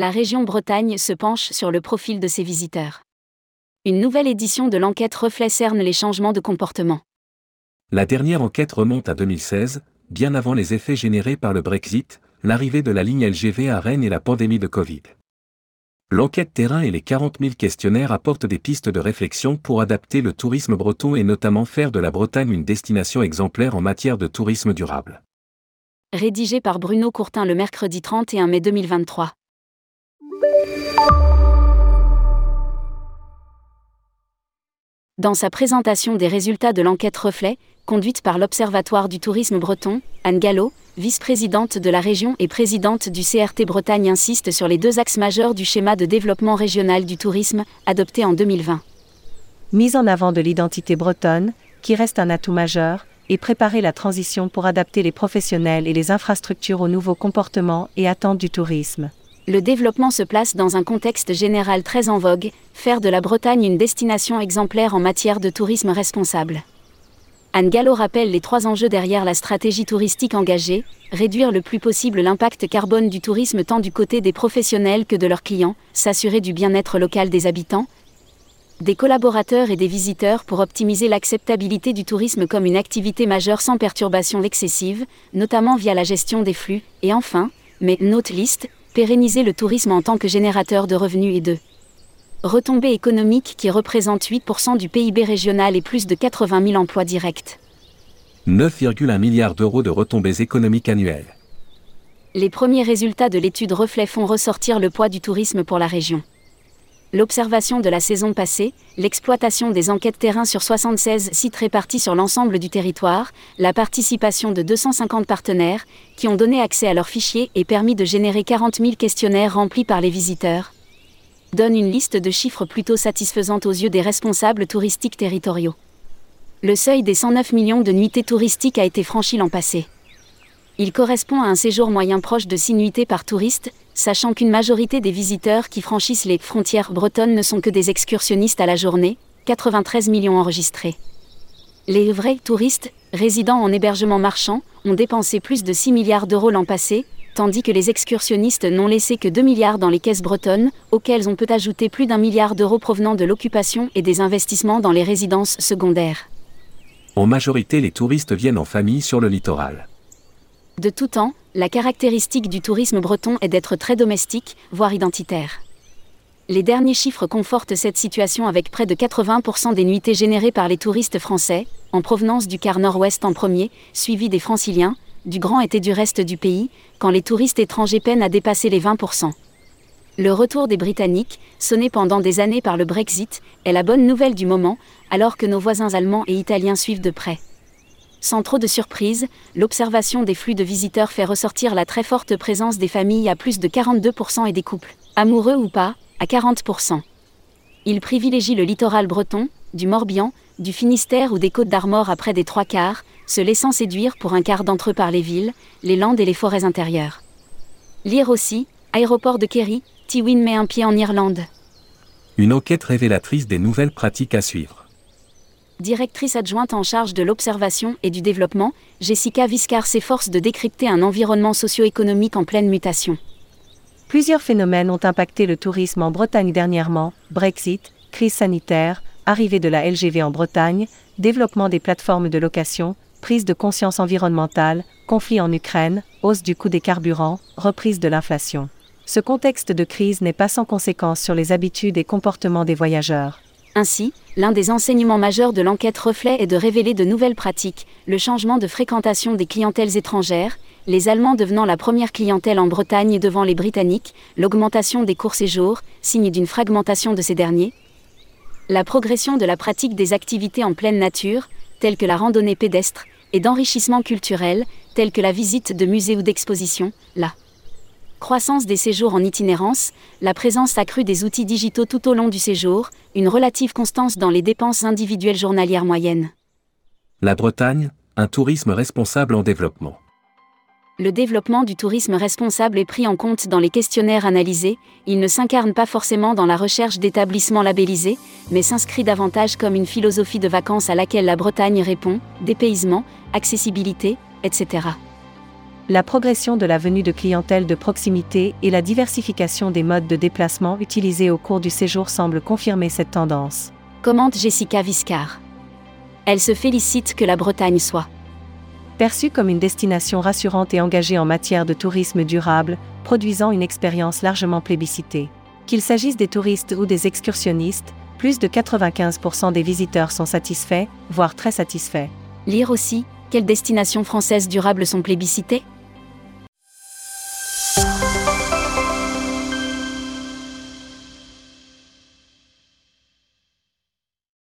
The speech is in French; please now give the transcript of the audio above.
La région Bretagne se penche sur le profil de ses visiteurs. Une nouvelle édition de l'enquête reflet cerne les changements de comportement. La dernière enquête remonte à 2016, bien avant les effets générés par le Brexit, l'arrivée de la ligne LGV à Rennes et la pandémie de Covid. L'enquête terrain et les 40 000 questionnaires apportent des pistes de réflexion pour adapter le tourisme breton et notamment faire de la Bretagne une destination exemplaire en matière de tourisme durable. Rédigé par Bruno Courtin le mercredi 31 mai 2023. Dans sa présentation des résultats de l'enquête Reflet, conduite par l'Observatoire du tourisme breton, Anne Gallo, vice-présidente de la région et présidente du CRT Bretagne, insiste sur les deux axes majeurs du schéma de développement régional du tourisme, adopté en 2020. Mise en avant de l'identité bretonne, qui reste un atout majeur, et préparer la transition pour adapter les professionnels et les infrastructures aux nouveaux comportements et attentes du tourisme le développement se place dans un contexte général très en vogue, faire de la Bretagne une destination exemplaire en matière de tourisme responsable. Anne Gallo rappelle les trois enjeux derrière la stratégie touristique engagée, réduire le plus possible l'impact carbone du tourisme tant du côté des professionnels que de leurs clients, s'assurer du bien-être local des habitants, des collaborateurs et des visiteurs pour optimiser l'acceptabilité du tourisme comme une activité majeure sans perturbation excessive, notamment via la gestion des flux, et enfin, mais note liste, pérenniser le tourisme en tant que générateur de revenus et de retombées économiques qui représentent 8% du PIB régional et plus de 80 000 emplois directs. 9,1 milliards d'euros de retombées économiques annuelles. Les premiers résultats de l'étude reflet font ressortir le poids du tourisme pour la région l'observation de la saison passée, l'exploitation des enquêtes terrain sur 76 sites répartis sur l'ensemble du territoire, la participation de 250 partenaires, qui ont donné accès à leurs fichiers et permis de générer 40 000 questionnaires remplis par les visiteurs, donne une liste de chiffres plutôt satisfaisante aux yeux des responsables touristiques territoriaux. Le seuil des 109 millions de nuitées touristiques a été franchi l'an passé. Il correspond à un séjour moyen proche de 6 nuitées par touriste, sachant qu'une majorité des visiteurs qui franchissent les frontières bretonnes ne sont que des excursionnistes à la journée, 93 millions enregistrés. Les vrais touristes, résidant en hébergement marchand, ont dépensé plus de 6 milliards d'euros l'an passé, tandis que les excursionnistes n'ont laissé que 2 milliards dans les caisses bretonnes, auxquelles on peut ajouter plus d'un milliard d'euros provenant de l'occupation et des investissements dans les résidences secondaires. En majorité, les touristes viennent en famille sur le littoral. De tout temps, la caractéristique du tourisme breton est d'être très domestique, voire identitaire. Les derniers chiffres confortent cette situation avec près de 80% des nuitées générées par les touristes français, en provenance du quart nord-ouest en premier, suivi des franciliens, du grand été du reste du pays, quand les touristes étrangers peinent à dépasser les 20%. Le retour des Britanniques, sonné pendant des années par le Brexit, est la bonne nouvelle du moment, alors que nos voisins allemands et italiens suivent de près. Sans trop de surprise, l'observation des flux de visiteurs fait ressortir la très forte présence des familles à plus de 42% et des couples, amoureux ou pas, à 40%. Ils privilégient le littoral breton, du Morbihan, du Finistère ou des Côtes d'Armor après des trois quarts, se laissant séduire pour un quart d'entre eux par les villes, les landes et les forêts intérieures. Lire aussi, aéroport de Kerry, Tywin met un pied en Irlande. Une enquête révélatrice des nouvelles pratiques à suivre directrice adjointe en charge de l'observation et du développement, Jessica Viscar s'efforce de décrypter un environnement socio-économique en pleine mutation. Plusieurs phénomènes ont impacté le tourisme en Bretagne dernièrement, Brexit, crise sanitaire, arrivée de la LGV en Bretagne, développement des plateformes de location, prise de conscience environnementale, conflit en Ukraine, hausse du coût des carburants, reprise de l'inflation. Ce contexte de crise n'est pas sans conséquences sur les habitudes et comportements des voyageurs. Ainsi, l'un des enseignements majeurs de l'enquête reflet est de révéler de nouvelles pratiques, le changement de fréquentation des clientèles étrangères, les Allemands devenant la première clientèle en Bretagne devant les Britanniques, l'augmentation des courts séjours, signe d'une fragmentation de ces derniers, la progression de la pratique des activités en pleine nature, telles que la randonnée pédestre, et d'enrichissement culturel, telles que la visite de musées ou d'expositions, là croissance des séjours en itinérance, la présence accrue des outils digitaux tout au long du séjour, une relative constance dans les dépenses individuelles journalières moyennes. La Bretagne, un tourisme responsable en développement. Le développement du tourisme responsable est pris en compte dans les questionnaires analysés, il ne s'incarne pas forcément dans la recherche d'établissements labellisés, mais s'inscrit davantage comme une philosophie de vacances à laquelle la Bretagne répond, dépaysement, accessibilité, etc. la progression de la venue de clientèle de proximité et la diversification des modes de déplacement utilisés au cours du séjour semblent confirmer cette tendance. Commente Jessica Viscar. Elle se félicite que la Bretagne soit perçue comme une destination rassurante et engagée en matière de tourisme durable, produisant une expérience largement plébiscitée. Qu'il s'agisse des touristes ou des excursionnistes, plus de 95% des visiteurs sont satisfaits, voire très satisfaits. Lire aussi, quelles destinations françaises durables sont plébiscitées?